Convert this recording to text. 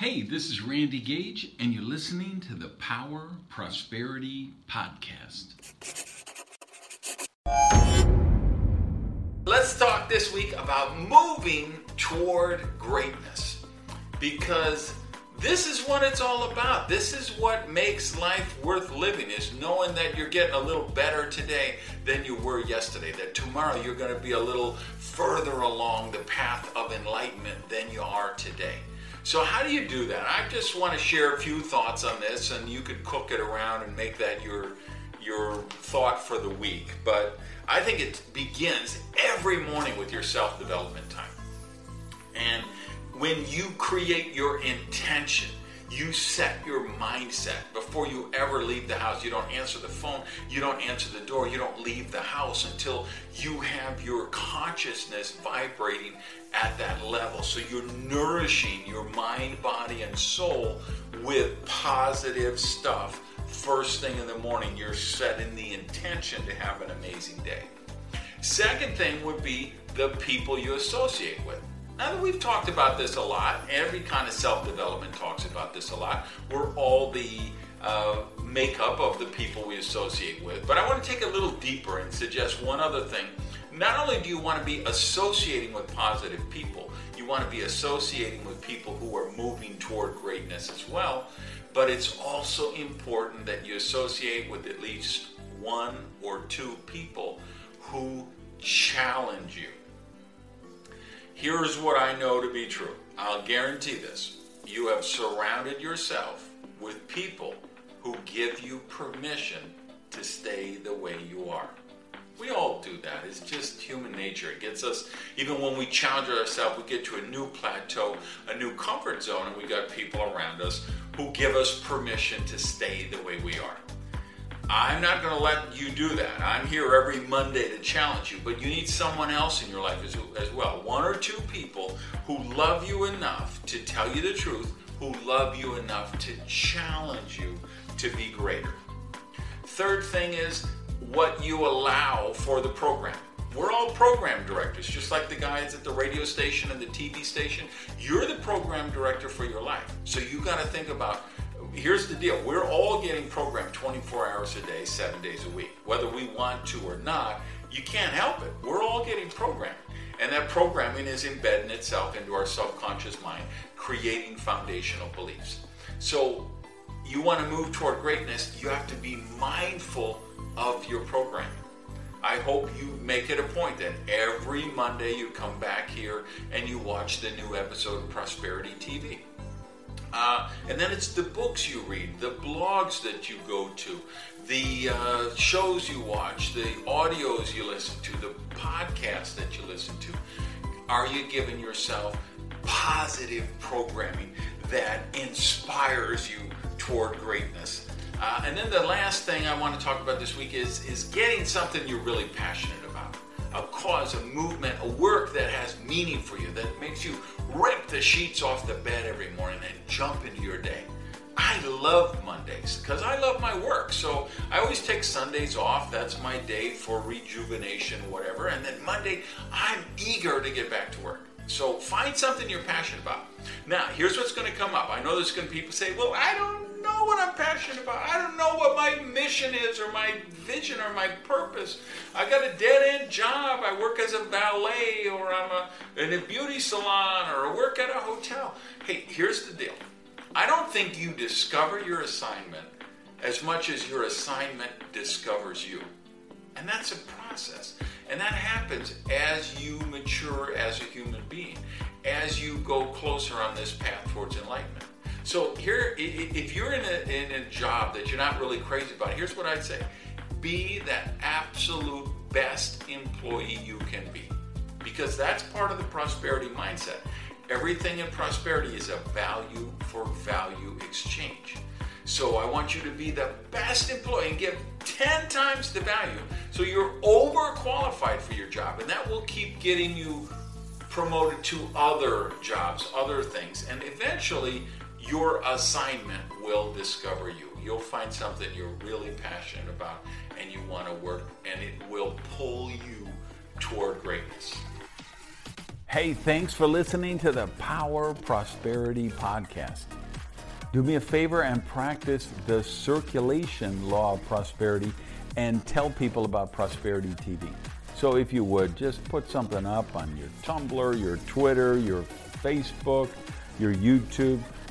Hey, this is Randy Gage, and you're listening to the Power Prosperity Podcast. Let's talk this week about moving toward greatness because this is what it's all about. This is what makes life worth living is knowing that you're getting a little better today than you were yesterday. That tomorrow you're going to be a little further along the path of enlightenment than you are today. So, how do you do that? I just want to share a few thoughts on this, and you could cook it around and make that your your thought for the week. But I think it begins every morning with your self development time. And when you create your intention, you set your mindset before you ever leave the house. You don't answer the phone, you don't answer the door, you don't leave the house until you have your consciousness vibrating at that level. So you're nourishing your mind, body, and soul with positive stuff. First thing in the morning, you're setting the intention to have an amazing day. Second thing would be the people you associate with. Now that we've talked about this a lot, every kind of self development talks about this a lot. We're all the uh, makeup of the people we associate with. But I want to take a little deeper and suggest one other thing. Not only do you want to be associating with positive people, you want to be associating with people who are moving toward greatness as well. But it's also important that you associate with at least one or two people who challenge you Here's what I know to be true. I'll guarantee this. You have surrounded yourself with people who give you permission to stay the way you are. We all do that. It's just human nature. It gets us, even when we challenge ourselves, we get to a new plateau, a new comfort zone, and we got people around us who give us permission to stay the way we are. I'm not going to let you do that. I'm here every Monday to challenge you, but you need someone else in your life as, as well. One or two people who love you enough to tell you the truth, who love you enough to challenge you to be greater. Third thing is what you allow for the program. We're all program directors, just like the guys at the radio station and the TV station. You're the program director for your life. So you got to think about here's the deal we're all getting programmed 24 hours a day, seven days a week. Whether we want to or not, you can't help it. We're all getting programmed. And that programming is embedding itself into our subconscious mind, creating foundational beliefs. So, you want to move toward greatness, you have to be mindful of your programming. I hope you make it a point that every Monday you come back here and you watch the new episode of Prosperity TV. Uh, and then it's the books you read, the blogs that you go to, the uh, shows you watch, the audios you listen to, the podcasts that you listen to. Are you giving yourself positive programming that inspires you toward greatness? Uh, and then the last thing I want to talk about this week is, is getting something you're really passionate about a cause, a movement, a work that has meaning for you, that makes you rip the sheets off the bed every morning and jump into your day. I love Mondays because I love my work. So I always take Sundays off. That's my day for rejuvenation, whatever. And then Monday, I'm eager to get back to work. So find something you're passionate about. Now, here's what's going to come up. I know there's going to be people say, well, I don't know what I'm passionate about. I don't know what my mission is or my vision or my purpose. I got a dead end job. I work as a valet or I'm a, in a beauty salon or I work at a hotel. Hey, here's the deal. I don't think you discover your assignment as much as your assignment discovers you. And that's a process. And that happens as you mature as a human being, as you go closer on this path towards enlightenment. So here, if you're in a, in a job that you're not really crazy about, here's what I'd say: be that absolute best employee you can be, because that's part of the prosperity mindset. Everything in prosperity is a value for value exchange. So I want you to be the best employee and give 10 times the value. So you're overqualified for your job, and that will keep getting you promoted to other jobs, other things, and eventually your assignment will discover you. You'll find something you're really passionate about and you want to work, and it will pull you toward greatness. Hey, thanks for listening to the Power Prosperity Podcast. Do me a favor and practice the circulation law of prosperity and tell people about Prosperity TV. So, if you would, just put something up on your Tumblr, your Twitter, your Facebook, your YouTube.